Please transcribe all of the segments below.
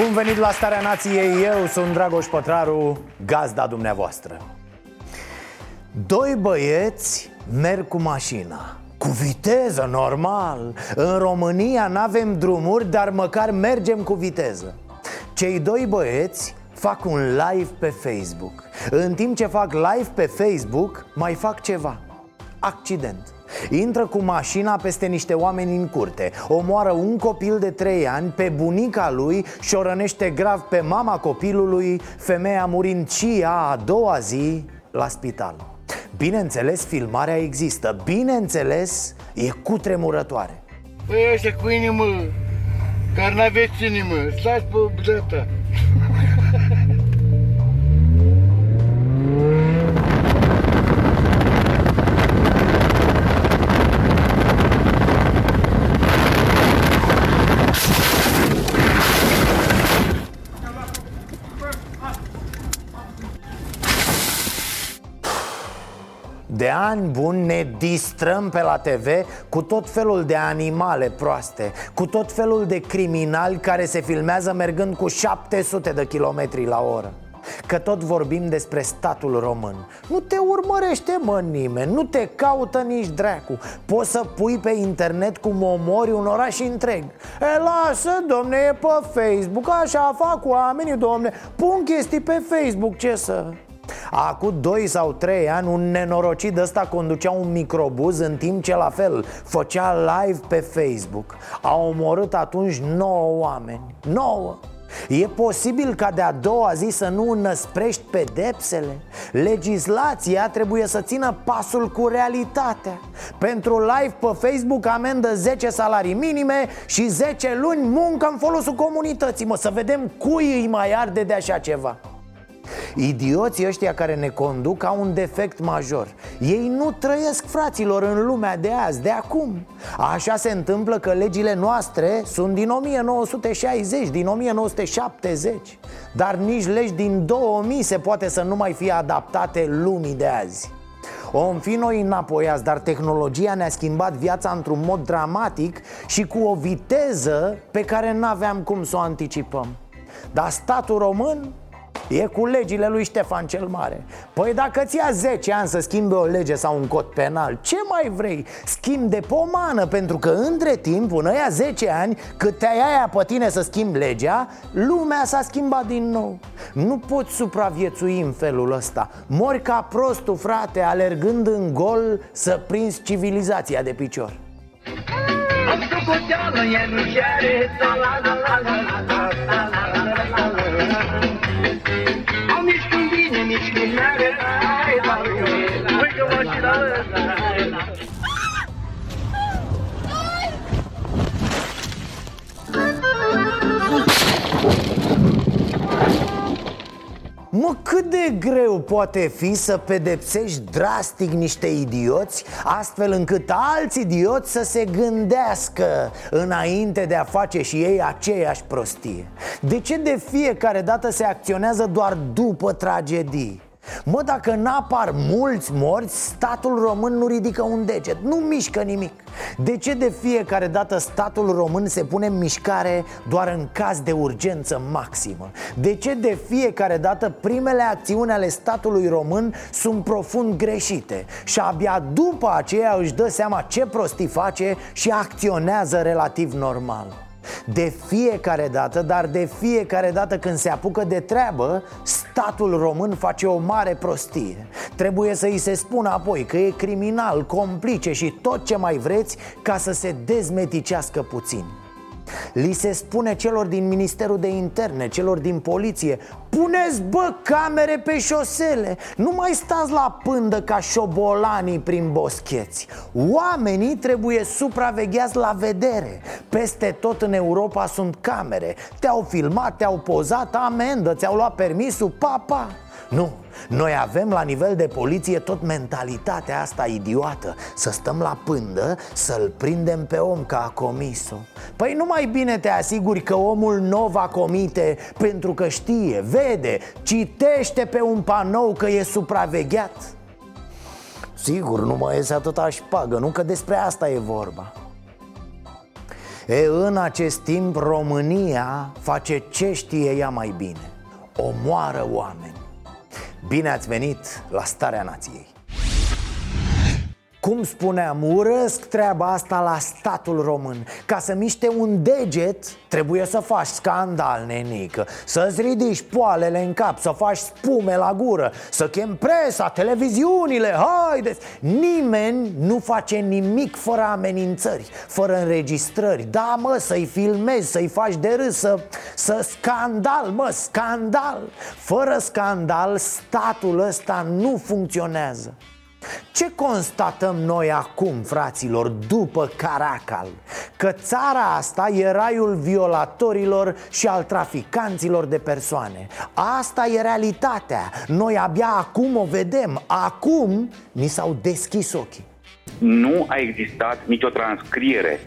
Bun venit la Starea Nației, eu sunt Dragoș Pătraru, gazda dumneavoastră. Doi băieți merg cu mașina cu viteză, normal. În România nu avem drumuri, dar măcar mergem cu viteză. Cei doi băieți fac un live pe Facebook. În timp ce fac live pe Facebook, mai fac ceva. Accident Intră cu mașina peste niște oameni în curte. Omoară un copil de 3 ani pe bunica lui Și o rănește grav pe mama copilului Femeia murind și ea a doua zi la spital. Bineînțeles, filmarea există. Bineînțeles, e cutremurătoare. Păi ăștia cu inimă, care n-aveți inimă, stați pe data. Ani buni ne distrăm pe la TV cu tot felul de animale proaste Cu tot felul de criminali care se filmează mergând cu 700 de kilometri la oră. Că tot vorbim despre statul român. Nu te urmărește mă nimeni, nu te caută nici dracu. Poți să pui pe internet cum omori un oraș întreg. E lasă domne, e pe Facebook, așa fac oamenii domne. Pun chestii pe Facebook, ce să... Acum 2 sau 3 ani un nenorocit ăsta conducea un microbuz în timp ce la fel făcea live pe Facebook. A omorât atunci 9 oameni. 9 E posibil ca de-a doua zi să nu înăsprești pedepsele? Legislația trebuie să țină pasul cu realitatea. Pentru live pe Facebook amendă 10 salarii minime și 10 luni muncă în folosul comunității. Mă, să vedem cui îi mai arde de așa ceva Idioții ăștia care ne conduc au un defect major. Ei nu trăiesc, fraților, în lumea de azi, de acum. Așa se întâmplă că legile noastre sunt din 1960, din 1970 Dar nici legi din 2000 se poate să nu mai fie adaptate lumii de azi. Om fi noi înapoiați, dar tehnologia ne-a schimbat viața într-un mod dramatic și cu o viteză pe care n-aveam cum să o anticipăm. Dar statul român E cu legile lui Ștefan cel Mare Păi dacă ți ia 10 ani să schimbe o lege sau un cod penal Ce mai vrei? Schimb de pomană Pentru că între timp, în aia 10 ani Cât te-ai aia pe tine să schimbi legea Lumea s-a schimbat din nou Nu poți supraviețui în felul ăsta Mori ca prostul, frate, alergând în gol Să prinzi civilizația de picior Am socoteală, e nu cere, la la la la la la la la la la We can watch it all. Mă, cât de greu poate fi să pedepsești drastic niște idioți Astfel încât alți idioți să se gândească Înainte de a face și ei aceeași prostie De ce de fiecare dată se acționează doar după tragedii? Mă, dacă n-apar mulți morți, statul român nu ridică un deget, nu mișcă nimic De ce de fiecare dată statul român se pune în mișcare doar în caz de urgență maximă? De ce de fiecare dată primele acțiuni ale statului român sunt profund greșite Și abia după aceea își dă seama ce prostii face și acționează relativ normal? De fiecare dată, dar de fiecare dată când se apucă de treabă Statul român face o mare prostie. Trebuie să îi se spună apoi că e criminal, complice și tot ce mai vreți Ca să se dezmeticească puțin Li se spune celor din Ministerul de Interne, celor din poliție Puneți, bă, camere pe șosele Nu mai stați la pândă ca șobolanii prin boscheți. Oamenii trebuie supravegheați la vedere. Peste tot în Europa sunt camere. Te-au filmat, te-au pozat, amendă, ți-au luat permisul, papa pa. Nu, noi avem la nivel de poliție tot mentalitatea asta idiotă. Să stăm la pândă, să-l prindem pe om ca a comis-o Păi nu mai bine te asiguri că omul nu va comite pentru că știe, vede, citește pe un panou că e supravegheat. Sigur, nu mai iese atâta șpagă, nu că despre asta e vorba. E, în acest timp România face ce știe ea mai bine. Omoară oameni Bine ați venit la Starea Nației cum spuneam, urăsc treaba asta la statul român. Ca să miște un deget, trebuie să faci scandal, nenică Să-ți ridici poalele în cap, să faci spume la gură Să chem presa, televiziunile, haideți. Nimeni nu face nimic fără amenințări, fără înregistrări. Da, mă, să-i filmezi, să-i faci de râs, să, să scandal, mă, scandal. Fără scandal, statul ăsta nu funcționează ce constatăm noi acum, fraților, după Caracal? Că țara asta e raiul violatorilor și al traficanților de persoane. Asta e realitatea. Noi abia acum o vedem. Acum ni s-au deschis ochii. Nu a existat nicio transcriere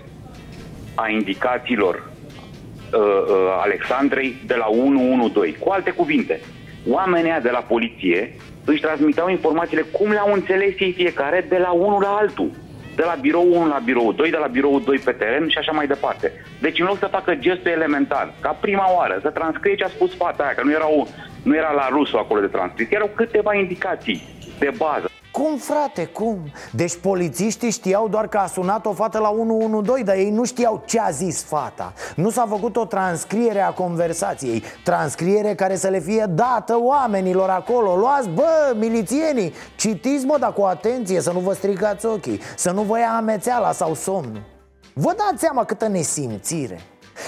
a indicațiilor uh, uh, Alexandrei de la 112 Cu alte cuvinte, oamenii de la poliție își transmiteau informațiile cum le-au înțeles ei fiecare de la unul la altul. De la birou 1 la birou 2, de la birou 2 pe teren și așa mai departe. Deci în loc să facă gestul elementar, ca prima oară, să transcrie ce a spus fata aia, că nu, erau, nu era la rusul acolo de transcris, erau câteva indicații de bază. Cum, frate, cum? Deci polițiștii știau doar că a sunat o fată la 112 Dar ei nu știau ce a zis fata. Nu s-a făcut o transcriere a conversației. Transcriere care să le fie dată oamenilor acolo. Luați, bă, milițienii, citiți, mă, dar cu atenție Să nu vă stricați ochii Să nu vă ia amețeala sau somnul. Vă dați seama câtă nesimțire.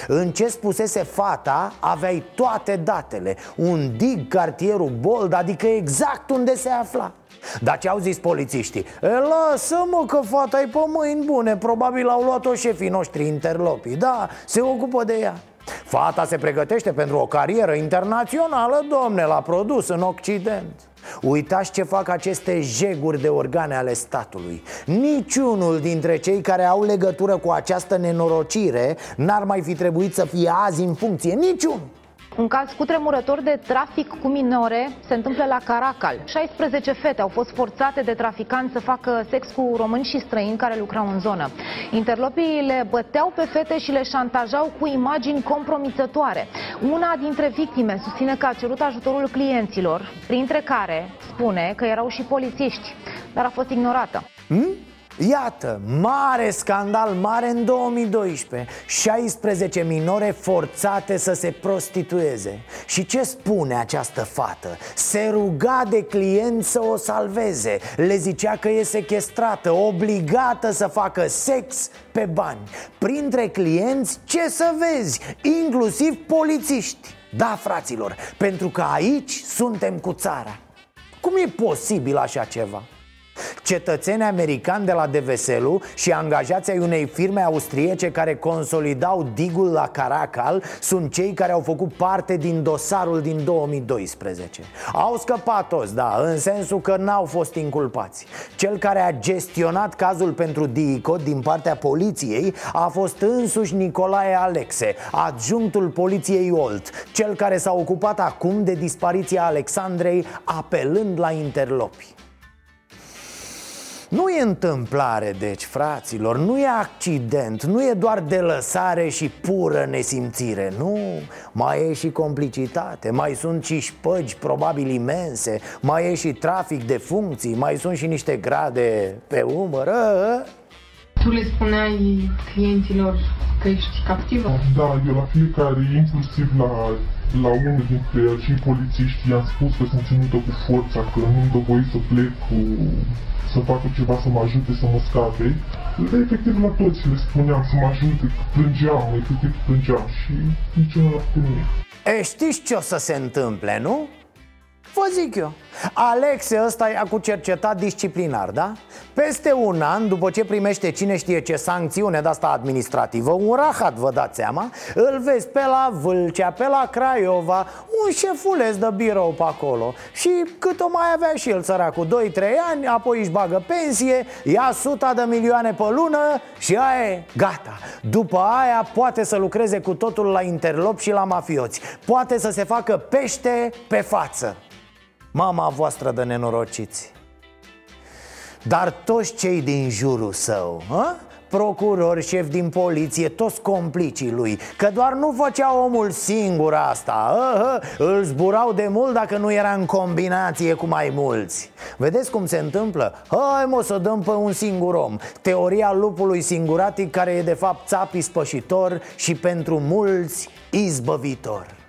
În ce spusese fata aveai toate datele. Un dig cartierul Bold, adică exact unde se afla dar ce au zis polițiștii? E, lasă-mă că fata e pe mâini bune. Probabil au luat-o șefii noștri interlopii. Da, se ocupă de ea. Fata se pregătește pentru o carieră internațională, domne, la produs în Occident. Uitați ce fac aceste jeguri de organe ale statului. Niciunul dintre cei care au legătură cu această nenorocire N-ar mai fi trebuit să fie azi în funcție. Niciun un caz cutremurător de trafic cu minore se întâmplă la Caracal. 16 fete au fost forțate de traficanți să facă sex cu români și străini care lucrau în zonă. Interlopii le băteau pe fete și le șantajau cu imagini compromițătoare. Una dintre victime susține că a cerut ajutorul clienților, printre care spune că erau și polițiști, dar a fost ignorată. Hmm? Iată, mare scandal, mare în 2012 16 minore forțate să se prostitueze Și ce spune această fată? Se ruga de clienți să o salveze Le zicea că e sequestrată, obligată să facă sex pe bani Printre clienți, ce să vezi? Inclusiv polițiști Da, fraților, pentru că aici suntem cu țara Cum e posibil așa ceva? Cetățeni americani de la Deveselu și angajații ai unei firme austriece care consolidau digul la Caracal Sunt cei care au făcut parte din dosarul din 2012 Au scăpat toți, da, în sensul că n-au fost inculpați. Cel care a gestionat cazul pentru DICO din partea poliției a fost însuși Nicolae Alexe, adjunctul poliției Olt Cel care s-a ocupat acum de dispariția Alexandrei apelând la interlopi nu e întâmplare, deci, fraților, nu e accident, nu e doar de lăsare și pură nesimțire, nu, mai e și complicitate, mai sunt și șpăgi probabil imense, mai e și trafic de funcții, mai sunt și niște grade pe umăr. Ă? Tu le spuneai clienților că ești captivă? Da, eu la fiecare, inclusiv la la unul dintre acei polițiști i-am spus că sunt ținută cu forța, că nu-mi dă voie să plec cu, să facă ceva să mă ajute să mă scape. Dar efectiv la toți le spuneam să mă ajute, că plângeam, efectiv plângeam și nici nu a făcut nimic. E, știți ce o să se întâmple, nu? Vă zic eu. Alexe ăsta i-a cu cercetat disciplinar, da? Peste un an, după ce primește cine știe ce sancțiune de asta administrativă Un rahat, vă dați seama Îl vezi pe la Vâlcea, pe la Craiova Un șefuleț de birou pe acolo. Și cât o mai avea și el săracul 2-3 ani, apoi își bagă pensie Ia suta de milioane pe lună și aia e gata. După aia poate să lucreze cu totul la interlop și la mafioți. Poate să se facă pește pe față Mama voastră de nenorociți. Dar toți cei din jurul său a? Procurori, șef din poliție, toți complicii lui Că doar nu făcea omul singur asta a, a, Îl zburau de mult dacă nu era în combinație cu mai mulți. Vedeți cum se întâmplă? Hai mă să dăm pe un singur om. Teoria lupului singuratic care e de fapt țap ispășitor Și pentru mulți izbăvitor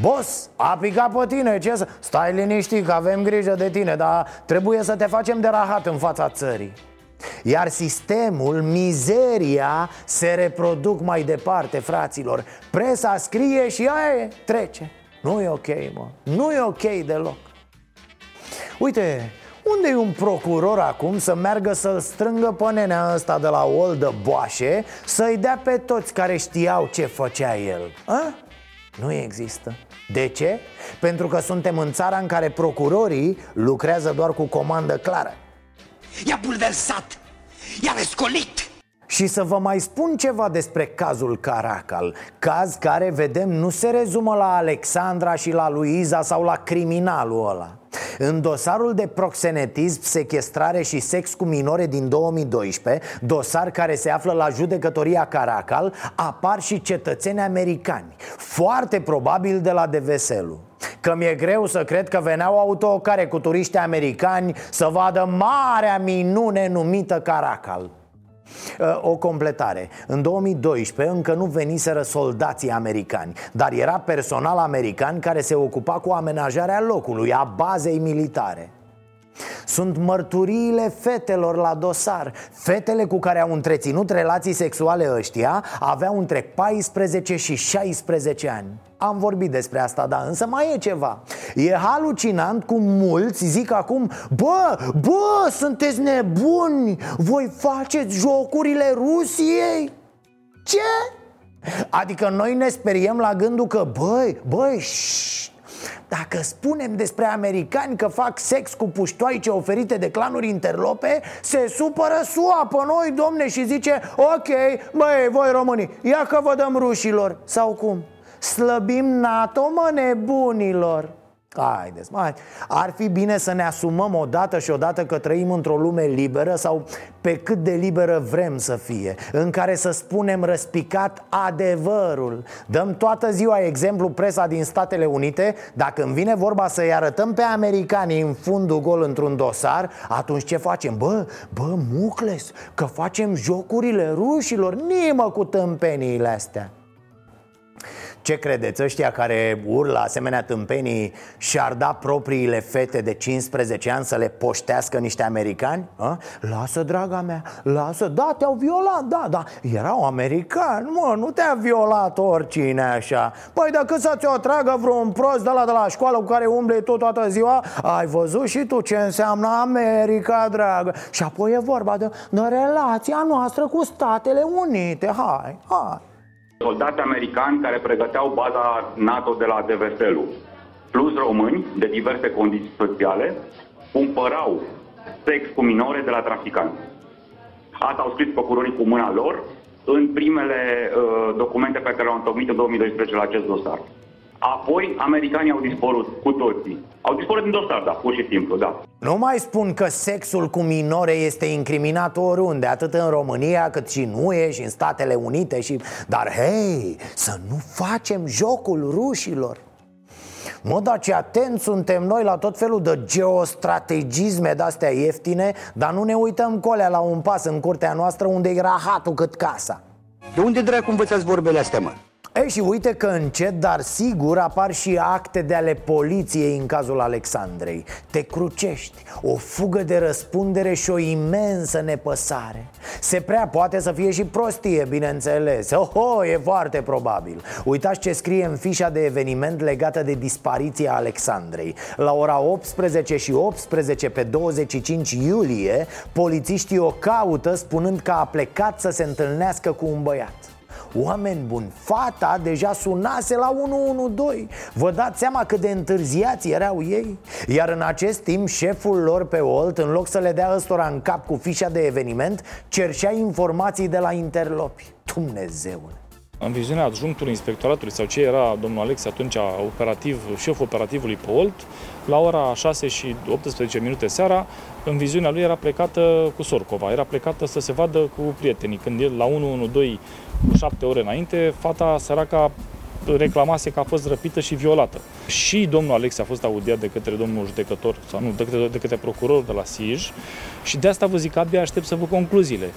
Boss, a picat pe tine, ce să... Stai liniștit că avem grijă de tine Dar trebuie să te facem de rahat în fața țării. Iar sistemul, mizeria, se reproduc mai departe, fraților. Presa scrie și aia trece. Nu e ok, mă, nu e ok deloc. Uite, unde e un procuror acum să meargă să-l strângă pe nenea ăsta de la Oldă Boașe Să-i dea pe toți care știau ce făcea el? A? Nu există. De ce? Pentru că suntem în țara în care procurorii lucrează doar cu comandă clară. I-a bulversat, i-a răscolit! Și să vă mai spun ceva despre cazul Caracal. Caz care, vedem, nu se rezumă la Alexandra și la Luiza sau la criminalul ăla în dosarul de proxenetism, sequestrare și sex cu minore din 2012 Dosar care se află la judecătoria Caracal Apar și cetățeni americani Foarte probabil de la Deveselu Că mi-e greu să cred că veneau autocare cu turiști americani Să vadă marea minune numită Caracal. Uh, o completare. În 2012 încă nu veniseră soldații americani Dar era personal american care se ocupa cu amenajarea locului, a bazei militare sunt mărturiile fetelor la dosar Fetele cu care au întreținut relații sexuale ăștia Aveau între 14 și 16 ani am vorbit despre asta, da, însă mai e ceva E halucinant cum mulți zic acum Bă, bă, sunteți nebuni Voi faceți jocurile Rusiei? Ce? Adică noi ne speriem la gândul că Băi, băi, șș, dacă spunem despre americani că fac sex cu puștoaice oferite de clanuri interlope Se supără SUA pe noi, domne, și zice Ok, băi, voi românii, ia că vă dăm rușilor Sau cum? Slăbim NATO, mă, nebunilor Haideți, mai. Ar fi bine să ne asumăm odată și odată că trăim într-o lume liberă sau pe cât de liberă vrem să fie În care să spunem răspicat adevărul Dăm toată ziua exemplu presa din Statele Unite Dacă îmi vine vorba să-i arătăm pe americani în fundul gol într-un dosar Atunci ce facem? Bă, bă, mucles, că facem jocurile rușilor Nimă cu tâmpeniile astea ce credeți? Ăștia care urlă asemenea tâmpenii și-ar da propriile fete de 15 ani să le poștească niște americani? A? Lasă, draga mea, lasă, da, te-au violat, da, da. Erau americani, mă, nu te-a violat oricine așa. Păi dacă să ți-o tragă vreun prost de la de la școală cu care umble tot toată ziua? Ai văzut și tu ce înseamnă America, dragă. Și apoi e vorba de, de relația noastră cu Statele Unite. Hai, hai soldați americani care pregăteau baza NATO de la Deveselu, plus români de diverse condiții sociale, cumpărau sex cu minore de la traficanți. Asta au scris procurorii cu mâna lor în primele uh, documente pe care le-au întocmit în 2012 la acest dosar. Apoi, americanii au dispărut cu toții. Au dispărut din dosar, da, pur și simplu, da. Nu mai spun că sexul cu minore este incriminat oriunde, atât în România cât și în UE și în Statele Unite și... Dar hei, să nu facem jocul rușilor Mă, dar ce atent suntem noi la tot felul de geostrategisme de-astea ieftine Dar nu ne uităm colea la un pas în curtea noastră unde e rahatul cât casa De unde dracu învățați vorbele astea, mă? Ei și uite că încet, dar sigur apar și acte de ale poliției în cazul Alexandrei. Te crucești, o fugă de răspundere și o imensă nepăsare. Se prea poate să fie și prostie, bineînțeles. Oho, e foarte probabil. Uitați ce scrie în fișa de eveniment legată de dispariția Alexandrei. La ora 18 și 18 pe 25 iulie Polițiștii o caută spunând că a plecat să se întâlnească cu un băiat Oameni buni, fata deja sunase la 112 Vă dați seama cât de întârziați erau ei? Iar în acest timp șeful lor pe Olt, în loc să le dea ăstora în cap cu fișa de eveniment Cerșea informații de la interlopi. Dumnezeule în viziunea adjunctului inspectoratului sau ce era domnul Alex atunci operativ, șeful operativului pe Olt, la ora 6 și 18 minute seara, în viziunea lui era plecată cu Sorcova, era plecată să se vadă cu prietenii. Când el la 112 cu 7 ore înainte, fata săraca reclamase că a fost răpită și violată. Și domnul Alex a fost audiat de către domnul judecător, sau nu, de către, de către procuror de la SIJ și de asta vă zic, abia aștept să văd concluziile.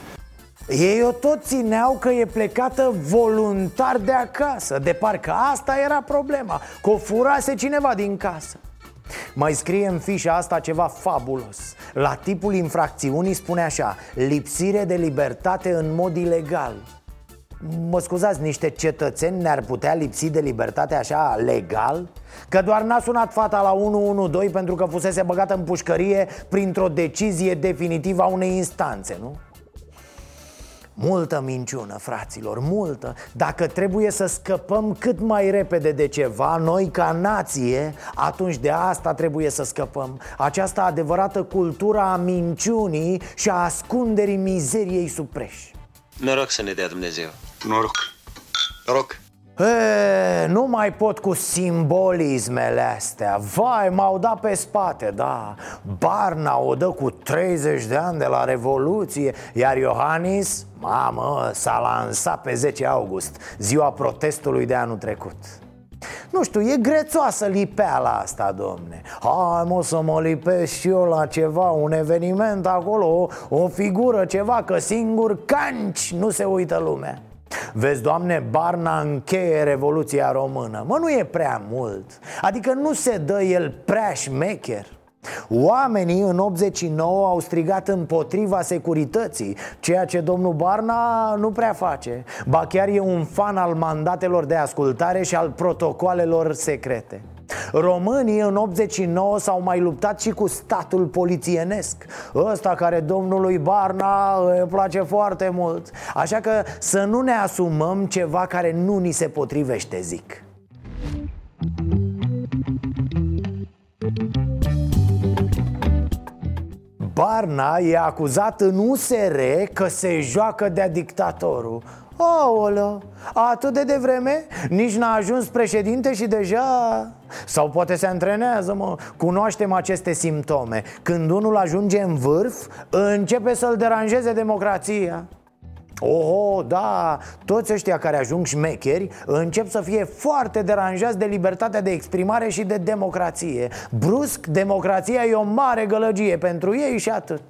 Ei o tot țineau că e plecată voluntar de acasă De parcă asta era problema Că o furase cineva din casă mai scrie în fișa asta ceva fabulos La tipul infracțiunii spune așa Lipsire de libertate în mod ilegal Mă scuzați, niște cetățeni ne-ar putea lipsi de libertate așa legal? Că doar n-a sunat fata la 112 pentru că fusese băgată în pușcărie printr-o decizie definitivă a unei instanțe, nu? Multă minciună, fraților, multă Dacă trebuie să scăpăm cât mai repede de ceva Noi ca nație, atunci de asta trebuie să scăpăm Această adevărată cultură a minciunii și a ascunderii mizeriei supreș Noroc să ne dea Dumnezeu Noroc. Noroc. E, nu mai pot cu simbolismele astea. Vai, m-au dat pe spate, da. Barna o dă cu 30 de ani de la Revoluție Iar Iohannis, mamă, s-a lansat pe 10 august Ziua protestului de anul trecut. Nu știu, e grețoasă lipeala asta, domne. Hai mă să mă lipesc și eu la ceva, un eveniment acolo, o, o figură, ceva Că singur canci nu se uită lumea Vezi, Doamne, Barna încheie Revoluția Română. Mă, nu e prea mult. Adică nu se dă el prea șmecher Oamenii în 89 au strigat împotriva securității Ceea ce domnul Barna nu prea face. Ba chiar e un fan al mandatelor de ascultare și al protocoalelor secrete. Românii în 89 s-au mai luptat și cu statul polițienesc. Ăsta care domnului Barna îi place foarte mult. Așa că să nu ne asumăm ceva care nu ni se potrivește, zic Barna e acuzat în USR că se joacă de-a dictatorul. Aolă, atât de devreme? Nici n-a ajuns președinte și deja... Sau poate se antrenează, mă. Cunoaștem aceste simptome. Când unul ajunge în vârf, începe să-l deranjeze democrația Oho, da, toți ăștia care ajung șmecheri încep să fie foarte deranjați de libertatea de exprimare și de democrație. Brusc, democrația e o mare gălăgie pentru ei și atât.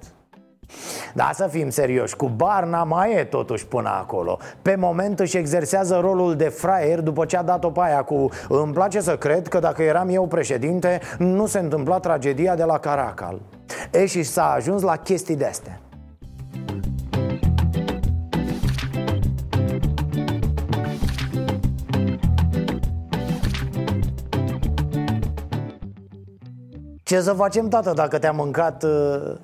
Da, să fim serioși, cu Barna mai e totuși până acolo. Pe moment își exersează rolul de fraier după ce a dat-o pe aia cu Îmi place să cred că dacă eram eu președinte, nu se întâmpla tragedia de la Caracal. E și s-a ajuns la chestii de-astea Ce să facem, tată, dacă te-a mâncat... Uh...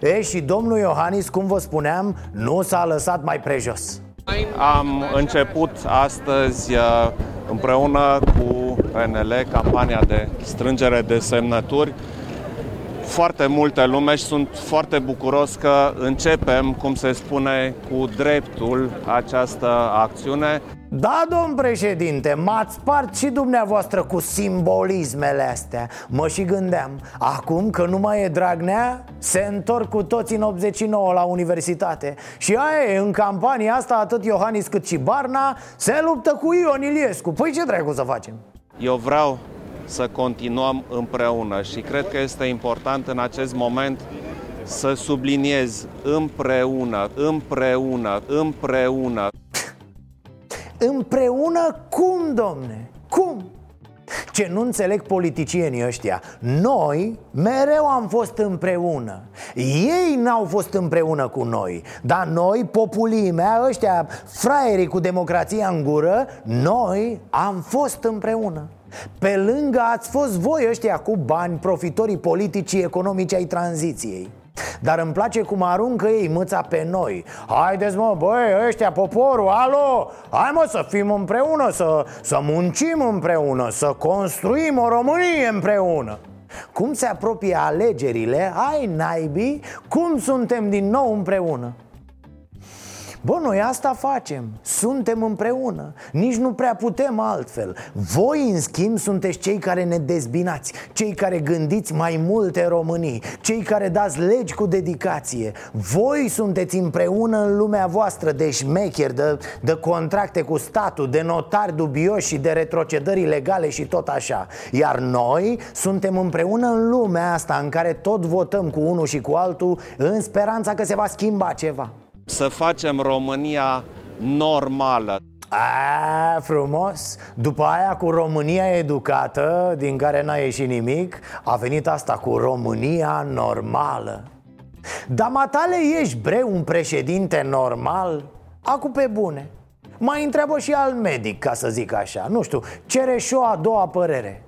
E, și domnul Iohannis, cum vă spuneam, nu s-a lăsat mai prejos. Am început astăzi uh, împreună cu PNL campania de strângere de semnături. Foarte multe lume și sunt foarte bucuros că începem, cum se spune, cu dreptul această acțiune. Da, domn președinte, m-ați spart și dumneavoastră cu simbolismele astea Mă și gândeam, acum că nu mai e Dragnea, se întorc cu toți în 89 la universitate Și aia e, în campania asta, atât Iohannis cât și Barna se luptă cu Ion Iliescu Păi ce dracu să facem? Eu vreau să continuăm împreună și cred că este important în acest moment să subliniez împreună, împreună, împreună. Împreună cum, domne? Cum? Ce nu înțeleg politicienii ăștia. Noi mereu am fost împreună. Ei n-au fost împreună cu noi. Dar noi, populimea, ăștia fraierii cu democrația în gură Noi am fost împreună. Pe lângă ați fost voi ăștia cu bani, profitorii politici economici ai tranziției dar îmi place cum aruncă ei mâța pe noi. Haideți mă, băi, ăștia, poporul, alo! Hai mă să fim împreună, să, să muncim împreună Să construim o Românie împreună. Cum se apropie alegerile, ai naibii, cum suntem din nou împreună Bă, noi asta facem, suntem împreună. Nici nu prea putem altfel. Voi, în schimb, sunteți cei care ne dezbinați Cei care gândiți mai multe Românii Cei care dați legi cu dedicație. Voi sunteți împreună în lumea voastră De șmecheri, de, de contracte cu statul De notari dubioși și de retrocedări legale și tot așa. Iar noi suntem împreună în lumea asta În care tot votăm cu unul și cu altul În speranța că se va schimba ceva să facem România normală. A, frumos. După aia cu România educată Din care n-a ieșit nimic A venit asta cu România normală. Dar matale ești bre un președinte normal? Acu pe bune. Mai întreabă și al medic, ca să zic așa. Nu știu, cere și o a doua părere.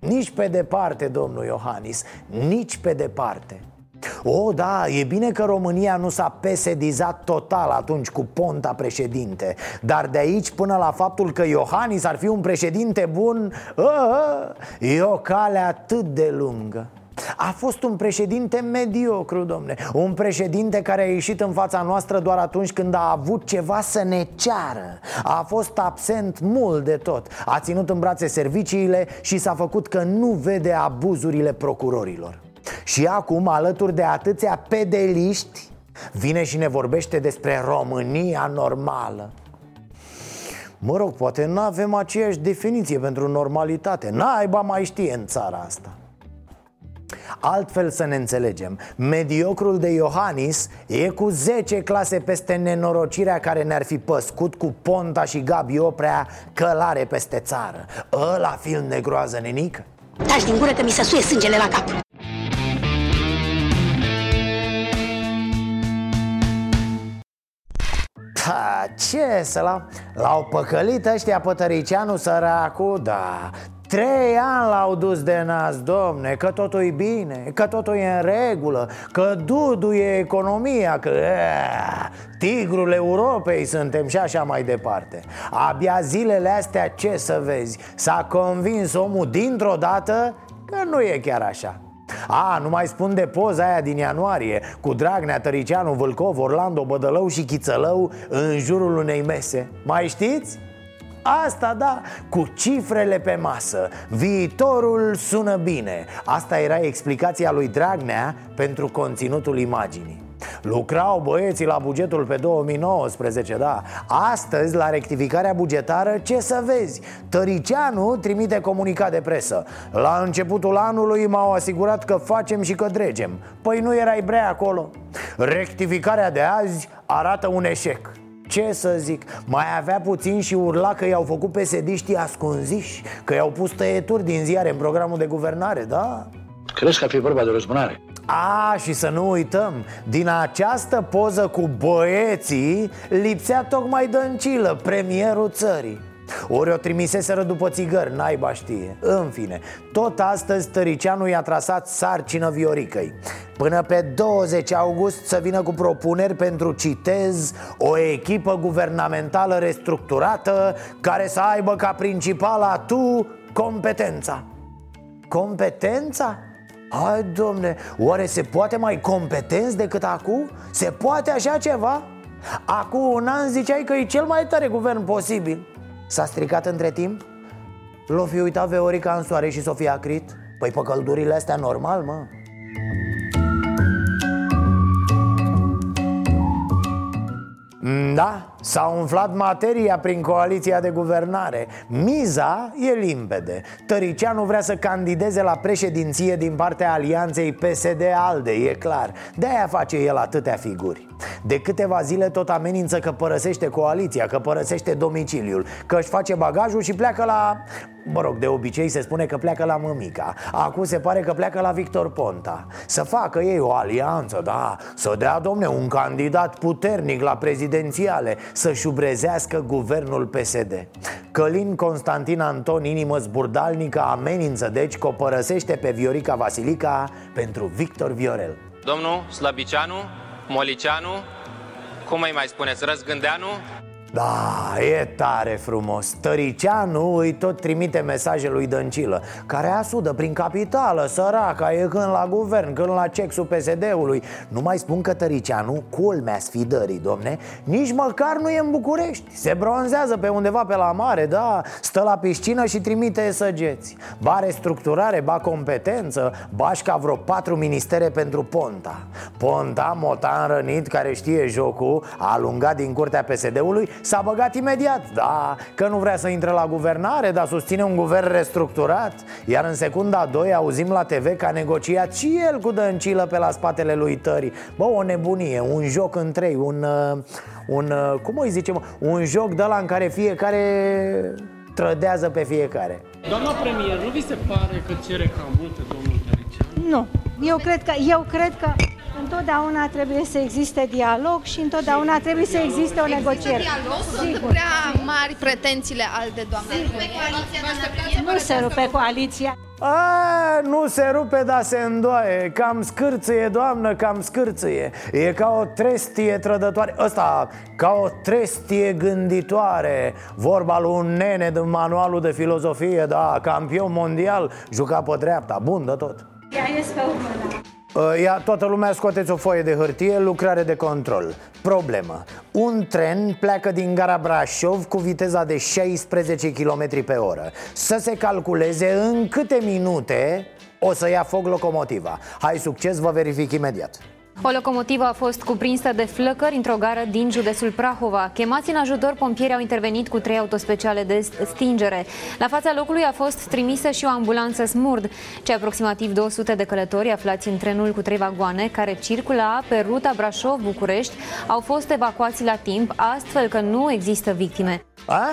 Nici pe departe, domnul Iohannis. Nici pe departe o, da, e bine că România nu s-a pesedizat total atunci cu Ponta președinte. Dar de aici până la faptul că Iohannis ar fi un președinte bun a, a, E o cale atât de lungă. A fost un președinte mediocru, domne. Un președinte care a ieșit în fața noastră doar atunci când a avut ceva să ne ceară. A fost absent mult de tot. A ținut în brațe serviciile și s-a făcut că nu vede abuzurile procurorilor și acum, alături de atâția pedeliști Vine și ne vorbește despre România normală. Mă rog, poate nu avem aceeași definiție pentru normalitate. Naiba mai știe în țara asta. Altfel să ne înțelegem. Mediocrul de Iohannis e cu 10 clase peste nenorocirea care ne-ar fi păscut cu Ponta și Gabi Oprea călare peste țară. Ăla film negroază nenică. Taci din gură că mi se suie sângele la cap Ha, ce să la... L-au păcălit ăștia pătăricianu săracu, da Trei ani l-au dus de nas, domne, că totul e bine, că totul e în regulă Că Dudu e economia, că ea, tigrul Europei suntem și așa mai departe. Abia zilele astea ce să vezi, s-a convins omul dintr-o dată că nu e chiar așa a, nu mai spun de poza aia din ianuarie Cu Dragnea, Tăricianu, Vâlcov, Orlando, Bădălău și Chițălău În jurul unei mese. Mai știți? Asta da, cu cifrele pe masă. Viitorul sună bine. Asta era explicația lui Dragnea pentru conținutul imaginii Lucrau băieții la bugetul pe 2019, da Astăzi, la rectificarea bugetară, ce să vezi? Tăricianu trimite comunicat de presă La începutul anului m-au asigurat că facem și că dregem Păi nu erai brea acolo Rectificarea de azi arată un eșec ce să zic, mai avea puțin și urla că i-au făcut pe sediștii ascunziși Că i-au pus tăieturi din ziare în programul de guvernare, da? Crezi că ar fi vorba de răzbunare? A, și să nu uităm, din această poză cu băieții lipsea tocmai Dăncilă, premierul țării. Ori o trimiseseră după țigări, naiba știe. În fine, tot astăzi Tăricianu i-a trasat sarcină Vioricăi. Până pe 20 august să vină cu propuneri pentru, citez, o echipă guvernamentală restructurată Care să aibă ca principal atu competența. Competența? Hai, domne, oare se poate mai competenți decât acum? Se poate așa ceva? Acum un an ziceai că e cel mai tare guvern posibil S-a stricat între timp? L-o fi uitat Veorica în soare și Sofia Crit? Păi pe căldurile astea normal, mă Mm, Da, s-a umflat materia prin coaliția de guvernare. Miza e limpede. Tăricianu vrea să candideze la președinție din partea alianței PSD-ALDE, e clar. De-aia face el atâtea figuri. De câteva zile tot amenință că părăsește coaliția, că părăsește domiciliul Că își face bagajul și pleacă la... Mă rog, de obicei se spune că pleacă la mămica. Acum se pare că pleacă la Victor Ponta. Să facă ei o alianță, da. Să dea, domne, un candidat puternic la prezidențiale Să șubrezească guvernul PSD Călin Constantin Anton, inimă zburdalnică, amenință deci că o părăsește pe Viorica Vasilica pentru Victor Viorel Domnul Slăbicianu, Molicianu, cum îi mai spuneți, Răzgândeanu? Da, e tare frumos. Tăricianu îi tot trimite mesaje lui Dăncilă Care asudă prin capitală, săraca E când la guvern, când la cexul PSD-ului Nu mai spun că Tăricianu, culmea sfidării, domne Nici măcar nu e în București. Se bronzează pe undeva pe la mare, da Stă la piscină și trimite săgeți. Ba restructurare, ba competență Bașca vreo patru ministere pentru Ponta. Ponta, motan rănit, care știe jocul A alungat din curtea PSD-ului S-a băgat imediat, da, că nu vrea să intre la guvernare, dar susține un guvern restructurat Iar în secunda 2 auzim la TV că a negociat și el cu Dăncilă pe la spatele lui Tări Bă, o nebunie, un joc în trei, un, uh, un uh, cum îi zicem, un joc de la în care fiecare trădează pe fiecare Doamna premier, nu vi se pare că cere cam multe domnul Tăricianu? Nu. Eu cred că, eu cred că întotdeauna trebuie să existe dialog și întotdeauna trebuie să existe o negociere. dialog, sunt Sigur. prea mari pretențiile alte doamne. Nu se rupe coaliția. A, nu se rupe, dar se îndoaie Cam scârțâie, doamnă, cam scârțâie E ca o trestie trădătoare Ăsta, ca o trestie gânditoare Vorba lui un nene din manualul de filozofie Da, campion mondial Juca pe dreapta, bun de tot Ea este pe urmă, da. Uh, Ia, toată lumea scoateți o foaie de hârtie, lucrare de control. Problemă. Un tren pleacă din gara Brașov cu viteza de 16 km pe oră. Să se calculeze în câte minute o să ia foc locomotiva. Hai succes, vă verific imediat O locomotivă a fost cuprinsă de flăcări într-o gară din județul Prahova. Chemați în ajutor, pompierii au intervenit cu trei autospeciale de stingere. La fața locului a fost trimisă și o ambulanță smurd. Cei aproximativ 200 de călători aflați în trenul cu trei vagoane care circula pe ruta Brașov-București au fost evacuați la timp, astfel că nu există victime. A?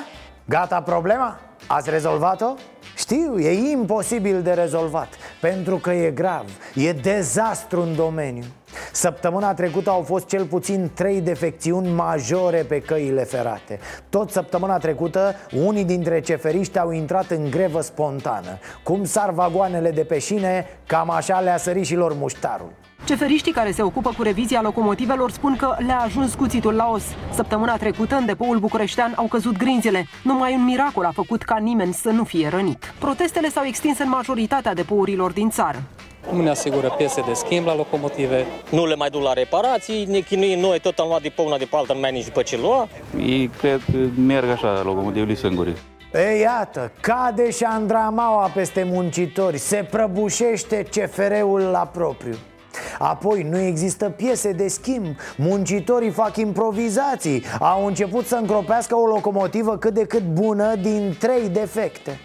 Gata problema? Ați rezolvat-o? Știu, e imposibil de rezolvat Pentru că e grav, e dezastru în domeniu Săptămâna trecută au fost cel puțin trei defecțiuni majore pe căile ferate Tot săptămâna trecută, unii dintre ceferiști au intrat în grevă spontană Cum sar vagoanele de pe șine, cam așa le-a sărit și lor muștarul Ceferiștii care se ocupă cu revizia locomotivelor spun că le-a ajuns cuțitul la os. Săptămâna trecută, în depoul bucureștean au căzut grinzile. Numai un miracol a făcut ca nimeni să nu fie rănit. Protestele s-au extins în majoritatea depourilor din țară. Nu ne asigură piese de schimb la locomotive. Nu le mai duc la reparații, ne chinuim noi, tot am luat de pe una de pe alta, nu mai nici după ce lua. Ei cred că merg așa, locomotivele singure. E, iată, cade și Andramaua peste muncitori Se prăbușește CFR-ul la propriu Apoi nu există piese de schimb Muncitorii fac improvizații Au început să încropească o locomotivă cât de cât bună din trei defecte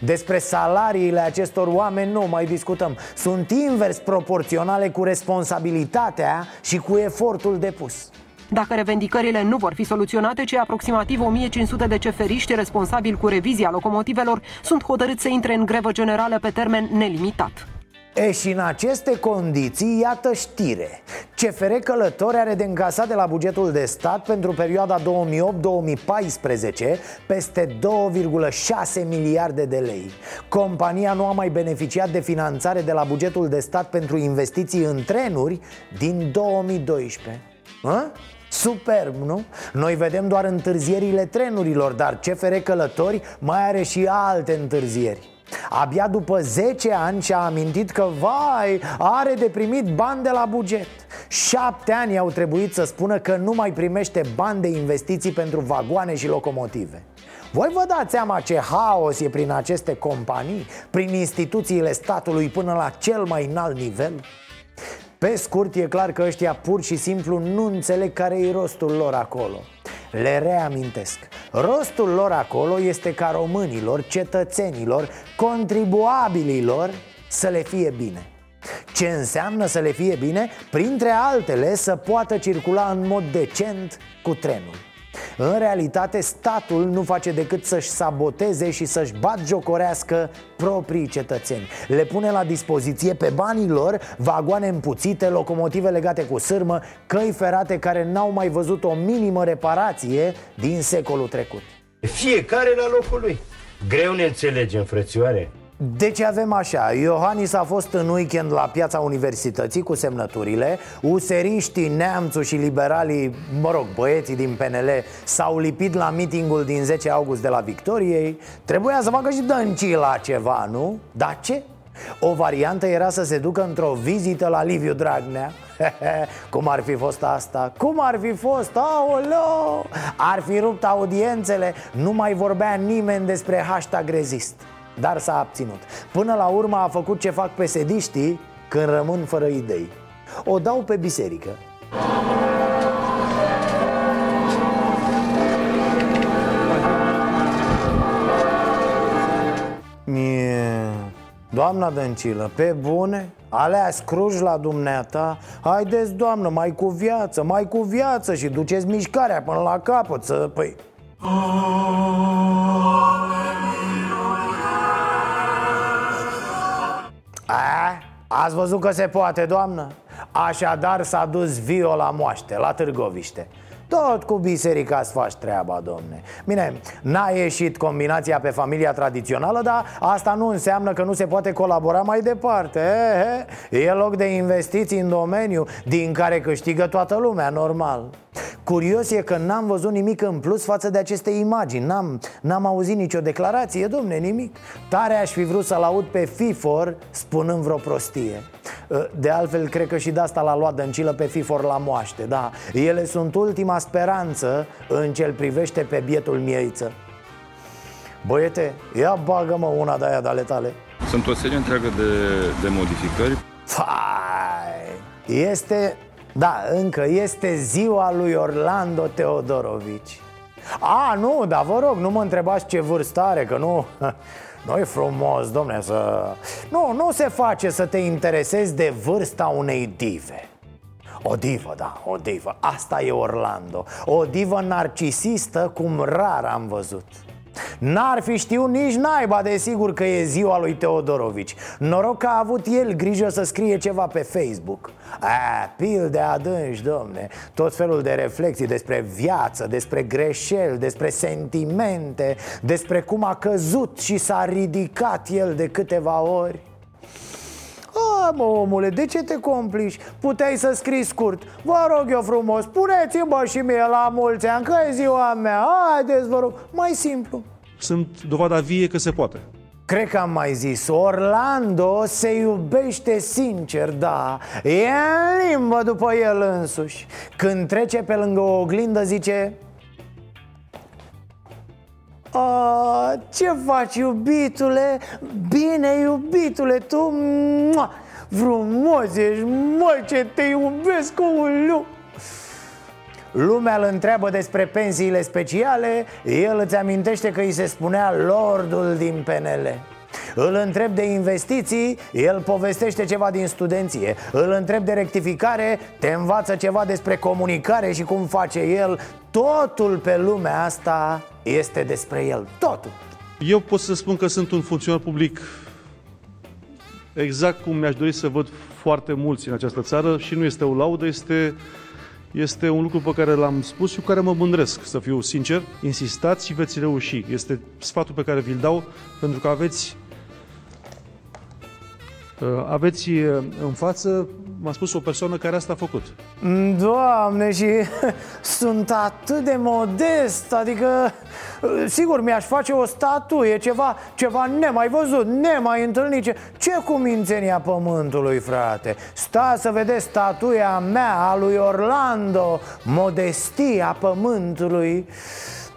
despre salariile acestor oameni nu mai discutăm Sunt invers proporționale cu responsabilitatea și cu efortul depus Dacă revendicările nu vor fi soluționate, cei aproximativ 1500 de ceferiști responsabili cu revizia locomotivelor sunt hotărâți să intre în grevă generală pe termen nelimitat. E și în aceste condiții, iată știre CFR Călători are de încasat de la bugetul de stat pentru perioada 2008-2014 peste 2,6 miliarde de lei Compania nu a mai beneficiat de finanțare de la bugetul de stat pentru investiții în trenuri din 2012 Hă? Superb, nu? Noi vedem doar întârzierile trenurilor, dar CFR Călători mai are și alte întârzieri Abia după 10 ani și-a amintit că, vai, are de primit bani de la buget Șapte ani au trebuit să spună că nu mai primește bani de investiții pentru vagoane și locomotive voi vă dați seama ce haos e prin aceste companii, prin instituțiile statului până la cel mai înalt nivel? Pe scurt, e clar că ăștia pur și simplu nu înțeleg care e rostul lor acolo. Le reamintesc. Rostul lor acolo este ca românilor, cetățenilor, contribuabililor să le fie bine. Ce înseamnă să le fie bine? Printre altele să poată circula în mod decent cu trenul în realitate, statul nu face decât să-și saboteze și să-și bat jocorească proprii cetățeni. Le pune la dispoziție pe banii lor vagoane împuțite, locomotive legate cu sârmă, căi ferate care n-au mai văzut o minimă reparație din secolul trecut. Fiecare la locul lui. Greu ne înțelegem, frățioare deci avem așa, Iohannis a fost în weekend la piața universității cu semnăturile Useriștii, neamțul și liberalii, mă rog, băieții din PNL S-au lipit la mitingul din 10 august de la Victoriei Trebuia să facă și Dăncila ceva, nu? Dar ce? O variantă era să se ducă într-o vizită la Liviu Dragnea Cum ar fi fost asta? Cum ar fi fost? Aoleo! Ar fi rupt audiențele Nu mai vorbea nimeni despre hashtag rezist dar s-a abținut. Până la urmă a făcut ce fac pesediștii când rămân fără idei. O dau pe biserică. Mie... Doamna Dăncilă, pe bune? Alea scruși la dumneata. Haideți, doamnă, mai cu viață, mai cu viață Și duceți mișcarea până la capăt să... Păi... A, ați văzut că se poate, doamnă? Așadar s-a dus Vio la moaște, la Târgoviște tot cu biserica să faci treaba, domne. Bine, n-a ieșit combinația pe familia tradițională Dar asta nu înseamnă că nu se poate colabora mai departe e, e loc de investiții în domeniu Din care câștigă toată lumea, normal Curios e că n-am văzut nimic în plus față de aceste imagini. N-am, n-am auzit nicio declarație, domne, nimic. Tare aș fi vrut să-l aud pe FIFOR spunând vreo prostie. De altfel, cred că și de asta l-a luat Dăncilă pe FIFOR la moaște Da, ele sunt ultima speranță în ce privește pe bietul mieiță Băiete, ia bagă-mă una de aia de ale tale. Sunt o serie întreagă de, de modificări. Fai, este da, încă este ziua lui Orlando Teodorovici. A, nu, dar vă rog, nu mă întrebați ce vârstă are, că nu... nu e frumos, domne, să... Nu, nu se face să te interesezi de vârsta unei dive. O divă, da, o divă. Asta e Orlando. O divă narcisistă cum rar am văzut N-ar fi știut nici naiba de sigur că e ziua lui Teodorovici. Noroc că a avut el grijă să scrie ceva pe Facebook. A, pil de adânci, domne. Tot felul de reflexii despre viață, despre greșeli, despre sentimente Despre cum a căzut și s-a ridicat el de câteva ori a, mă, omule, de ce te complici? Puteai să scrii scurt. Vă rog eu frumos, puneți-mă și mie la mulți ani Că e ziua mea, haideți vă rog Mai simplu. Sunt dovada vie că se poate. Cred că am mai zis Orlando se iubește sincer, da. E în limbă după el însuși. Când trece pe lângă o oglindă zice a, ce faci, iubitule? Bine, iubitule, tu mua, Frumos ești, mă, ce te iubesc, lu. Lumea îl întreabă despre pensiile speciale El îți amintește că îi se spunea Lordul din PNL îl întreb de investiții, el povestește ceva din studenție Îl întreb de rectificare, te învață ceva despre comunicare și cum face el Totul pe lumea asta este despre el, totul Eu pot să spun că sunt un funcționar public exact cum mi-aș dori să văd foarte mulți în această țară și nu este o laudă, este, este un lucru pe care l-am spus și cu care mă mândresc, să fiu sincer. Insistați și veți reuși. Este sfatul pe care vi-l dau pentru că aveți Uh, aveți uh, în față, m-a spus, o persoană care asta a făcut. Doamne, și sunt atât de modest, adică, uh, sigur, mi-aș face o statuie, ceva, ceva nemai văzut, nemai întâlnit. Ce, ce cumințenia pământului, frate? Sta să vedeți statuia mea, a lui Orlando, modestia pământului.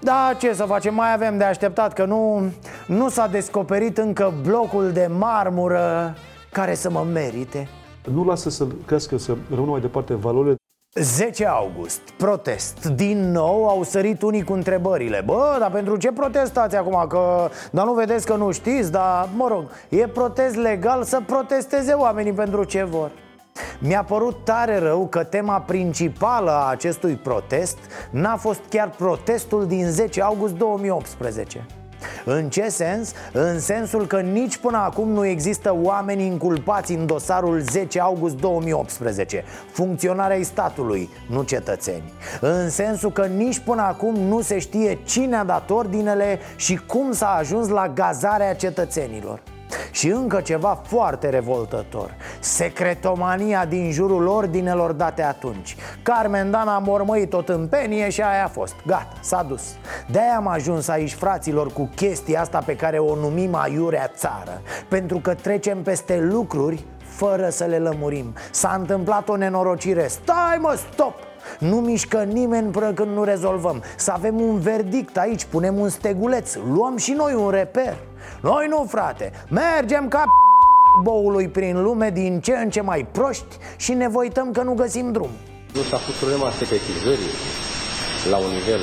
Da, ce să facem, mai avem de așteptat că nu, nu s-a descoperit încă blocul de marmură care să mă merite nu lasă să crească, să rămână mai departe valorile. 10 august, protest. Din nou au sărit unii cu întrebările. Bă, dar pentru ce protestați acum? Că, dar nu vedeți că nu știți Dar, mă rog, e protest legal să protesteze oamenii pentru ce vor. Mi-a părut tare rău că tema principală a acestui protest n-a fost chiar protestul din 10 august 2018 în ce sens? În sensul că nici până acum nu există oameni inculpați în dosarul 10 august 2018 Funcționarea statului, nu cetățeni. În sensul că nici până acum nu se știe cine a dat ordinele și cum s-a ajuns la gazarea cetățenilor și încă ceva foarte revoltător. Secretomania din jurul ordinelor date atunci. Carmen Dan a mormăit tot în penie și aia a fost. Gata, s-a dus. De-aia am ajuns aici, fraților, cu chestia asta pe care o numim aiurea țară. Pentru că trecem peste lucruri fără să le lămurim. S-a întâmplat o nenorocire. Stai mă, stop! Nu mișcă nimeni până când nu rezolvăm. Să avem un verdict aici, punem un steguleț Luăm și noi un reper. Noi nu, frate, mergem ca boului prin lume din ce în ce mai proști și ne voităm că nu găsim drum. Nu s-a pus problema secretizării la un nivel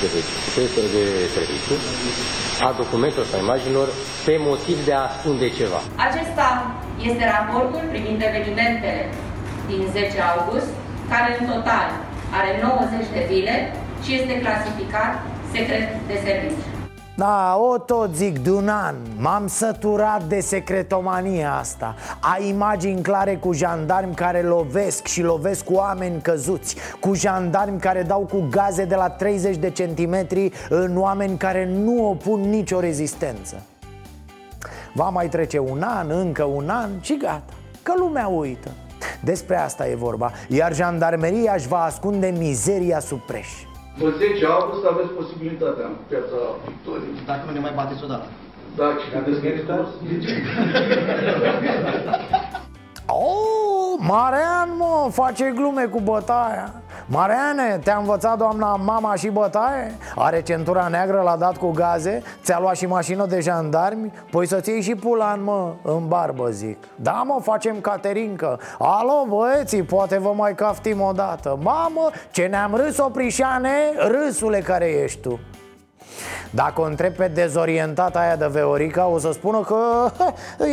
de, de, de serviciu. A documentelor sau imaginilor pe motiv de a ascunde ceva. Acesta este raportul privind evenimentele din 10 august, care în total are 90 de zile și este clasificat secret de serviciu. Da, o tot zic de un an M-am săturat de secretomania asta. Ai imagini clare cu jandarmi care lovesc și lovesc cu oameni căzuți Cu jandarmi care dau cu gaze de la 30 de centimetri În oameni care nu opun nicio rezistență. Va mai trece un an, încă un an și gata Că lumea uită Despre asta e vorba. Iar jandarmeria își va ascunde mizeria sub preș. În 10 august aveți posibilitatea în piața Victoriei. Dacă nu ne mai bateți odată. Da, și credeți că Oh, Marean, mă, face glume cu bătaia Mariane, te-a învățat doamna mama și bătaie? Are centura neagră, l-a dat cu gaze? Ți-a luat și mașină de jandarmi? Păi să-ți iei și pulan, mă, în barbă, zic Da, mă, facem caterincă Alo, băieții, poate vă mai caftim odată Mamă, ce ne-am râs, oprișane, râsule care ești tu dacă o întreb pe dezorientata aia de Veorica O să spună că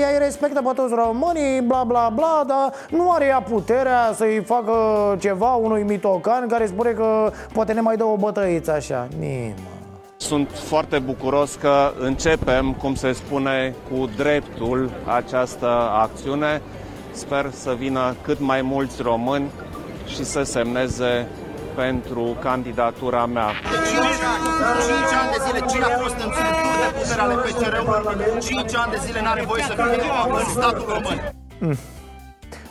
ea îi respectă pe toți românii, bla bla bla Dar nu are ea puterea să-i facă ceva unui mitocan Care spune că poate ne mai dă o bătăiță așa Nimă sunt foarte bucuros că începem, cum se spune, cu dreptul această acțiune. Sper să vină cât mai mulți români și să semneze pentru candidatura mea. 5, 5 ani de zile, cine a fost în structuri de putere ale PCR-ului, 5 ani de zile n-are voie să fie în statul român. Mm.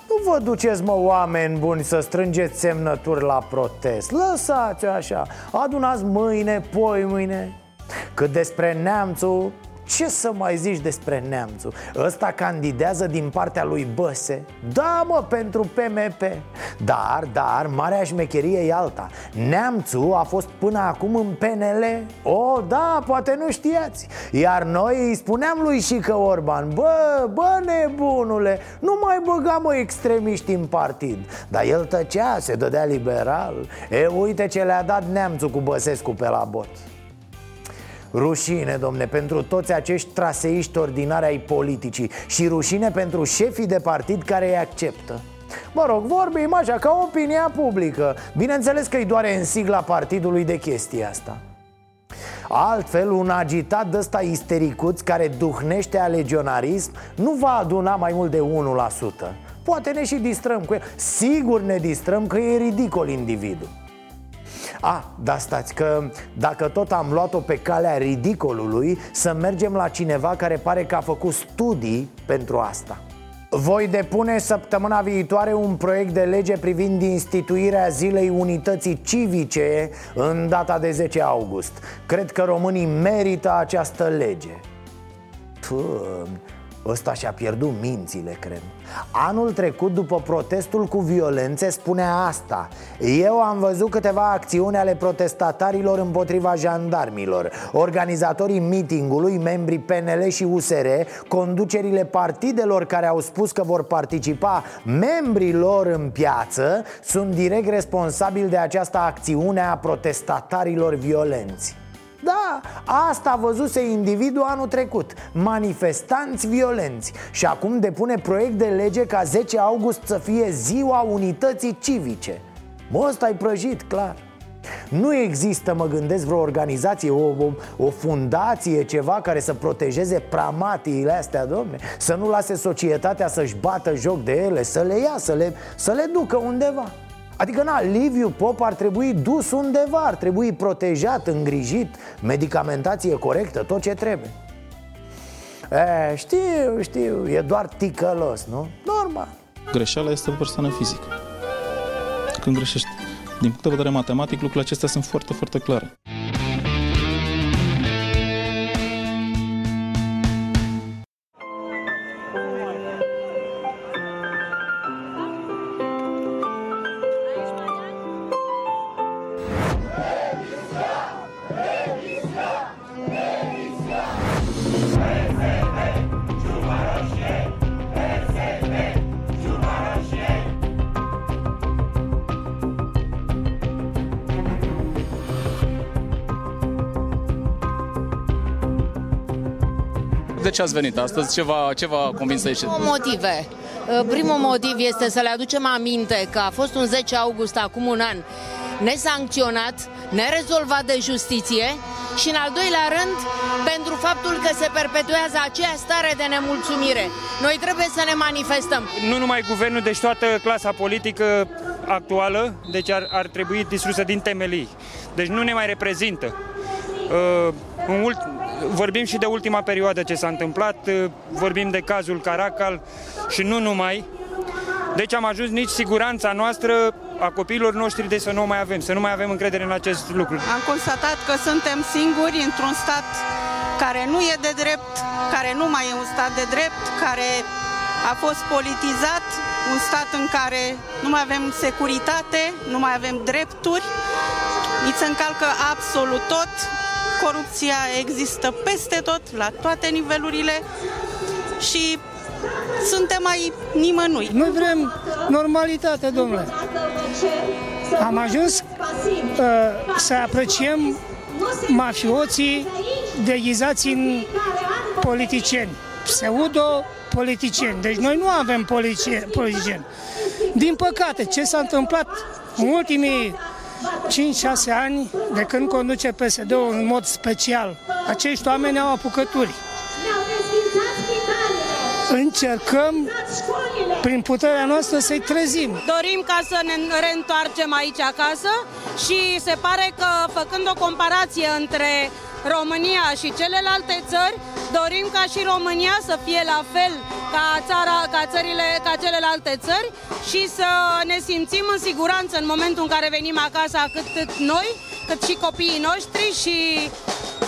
Nu vă duceți, mă, oameni buni, să strângeți semnături la protest Lăsați-o așa, adunați mâine, poi mâine Cât despre neamțul, ce să mai zici despre neamțul? Ăsta candidează din partea lui Băse? Da, mă, pentru PMP Dar, dar, marea șmecherie e alta. Neamțul a fost până acum în PNL O, da, poate nu știați. Iar noi îi spuneam lui și că Orban Bă, bă, nebunule, nu mai băga, mă, extremiști în partid. Dar el tăcea, se dădea liberal. E, uite ce le-a dat neamțul cu Băsescu pe la bot Rușine, domne, pentru toți acești traseiști ordinari ai politicii Și rușine pentru șefii de partid care îi acceptă. Mă rog, vorbim așa, ca opinia publică. Bineînțeles că îi doare în sigla partidului de chestia asta. Altfel, un agitat de ăsta istericuț care duhnește alegionarism Nu va aduna mai mult de 1% Poate ne și distrăm cu el. Sigur ne distrăm că e ridicol individul a, da stați, că dacă tot am luat-o pe calea ridicolului Să mergem la cineva care pare că a făcut studii pentru asta. Voi depune săptămâna viitoare un proiect de lege privind instituirea Zilei Unității Civice în data de 10 august. Cred că românii merită această lege. Pă, Ăsta și-a pierdut mințile, cred. Anul trecut, după protestul cu violențe, spunea asta. Eu am văzut câteva acțiuni ale protestatarilor împotriva jandarmilor. Organizatorii mitingului, membrii PNL și USR Conducerile partidelor care au spus că vor participa membrii lor în piață Sunt direct responsabili de această acțiune a protestatarilor violenți da, asta văzuse individul anul trecut. Manifestanți violenți. Și acum depune proiect de lege ca 10 august să fie ziua unității civice. Bă, ăsta ai prăjit, clar. Nu există, mă gândesc, vreo organizație, o, o, o fundație, ceva care să protejeze pramatiile astea, domne? Să nu lase societatea să-și bată joc de ele, să le ia, să le, să le ducă undeva Adică, na, Liviu Pop ar trebui dus undeva, ar trebui protejat, îngrijit, medicamentație corectă, tot ce trebuie e, Știu, știu, e doar ticălos, nu? Normal Greșeala este o persoană fizică Când greșești din punct de vedere matematic, lucrurile acestea sunt foarte, foarte clare. Ați venit astăzi? Ce v-a, ce v-a convins aici? Două motive. Primul motiv este să le aducem aminte că a fost un 10 august acum un an nesancționat, nerezolvat de justiție și în al doilea rând pentru faptul că se perpetuează aceea stare de nemulțumire. Noi trebuie să ne manifestăm. Nu numai guvernul, deci toată clasa politică actuală, deci ar, ar trebui distrusă din temelii. Deci nu ne mai reprezintă. Uh, în ult, vorbim și de ultima perioadă ce s-a întâmplat, uh, vorbim de cazul Caracal și nu numai. Deci am ajuns nici siguranța noastră a copiilor noștri de să nu mai avem, să nu mai avem încredere în acest lucru. Am constatat că suntem singuri într-un stat care nu e de drept, care nu mai e un stat de drept, care a fost politizat, un stat în care nu mai avem securitate, nu mai avem drepturi, ni se încalcă absolut tot, corupția există peste tot, la toate nivelurile și suntem mai nimănui. Noi vrem normalitate, domnule. Am ajuns uh, să apreciem mafioții deghizați în politicieni, pseudo-politicieni. Deci noi nu avem politicieni. Din păcate, ce s-a întâmplat în ultimii 5-6 ani de când conduce PSD-ul în mod special. Acești oameni au apucături. Încercăm prin puterea noastră să-i trezim. Dorim ca să ne reîntoarcem aici acasă și se pare că făcând o comparație între România și celelalte țări, dorim ca și România să fie la fel ca, țara, ca, țările, ca celelalte țări și să ne simțim în siguranță în momentul în care venim acasă, atât noi, cât și copiii noștri și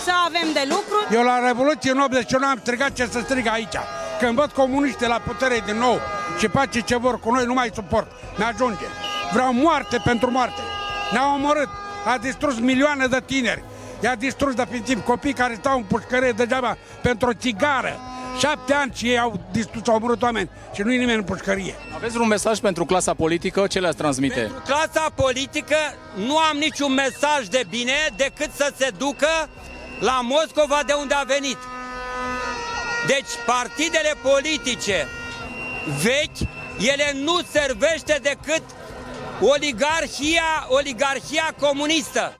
să avem de lucru. Eu la Revoluție în 81 am strigat ce să strig aici. Când văd comuniștii la putere din nou și face ce vor cu noi, nu mai suport. Ne-ajunge. Vreau moarte pentru moarte. Ne-au omorât. A distrus milioane de tineri. I-a distrus definitiv copii care stau în pușcărie degeaba pentru o țigară. Șapte ani și ei au distrus, au omorât oameni și nu-i nimeni în pușcărie. Aveți un mesaj pentru clasa politică? Ce le-ați transmite? Pentru clasa politică nu am niciun mesaj de bine decât să se ducă la Moscova de unde a venit. Deci partidele politice vechi, ele nu servește decât oligarhia, oligarhia comunistă.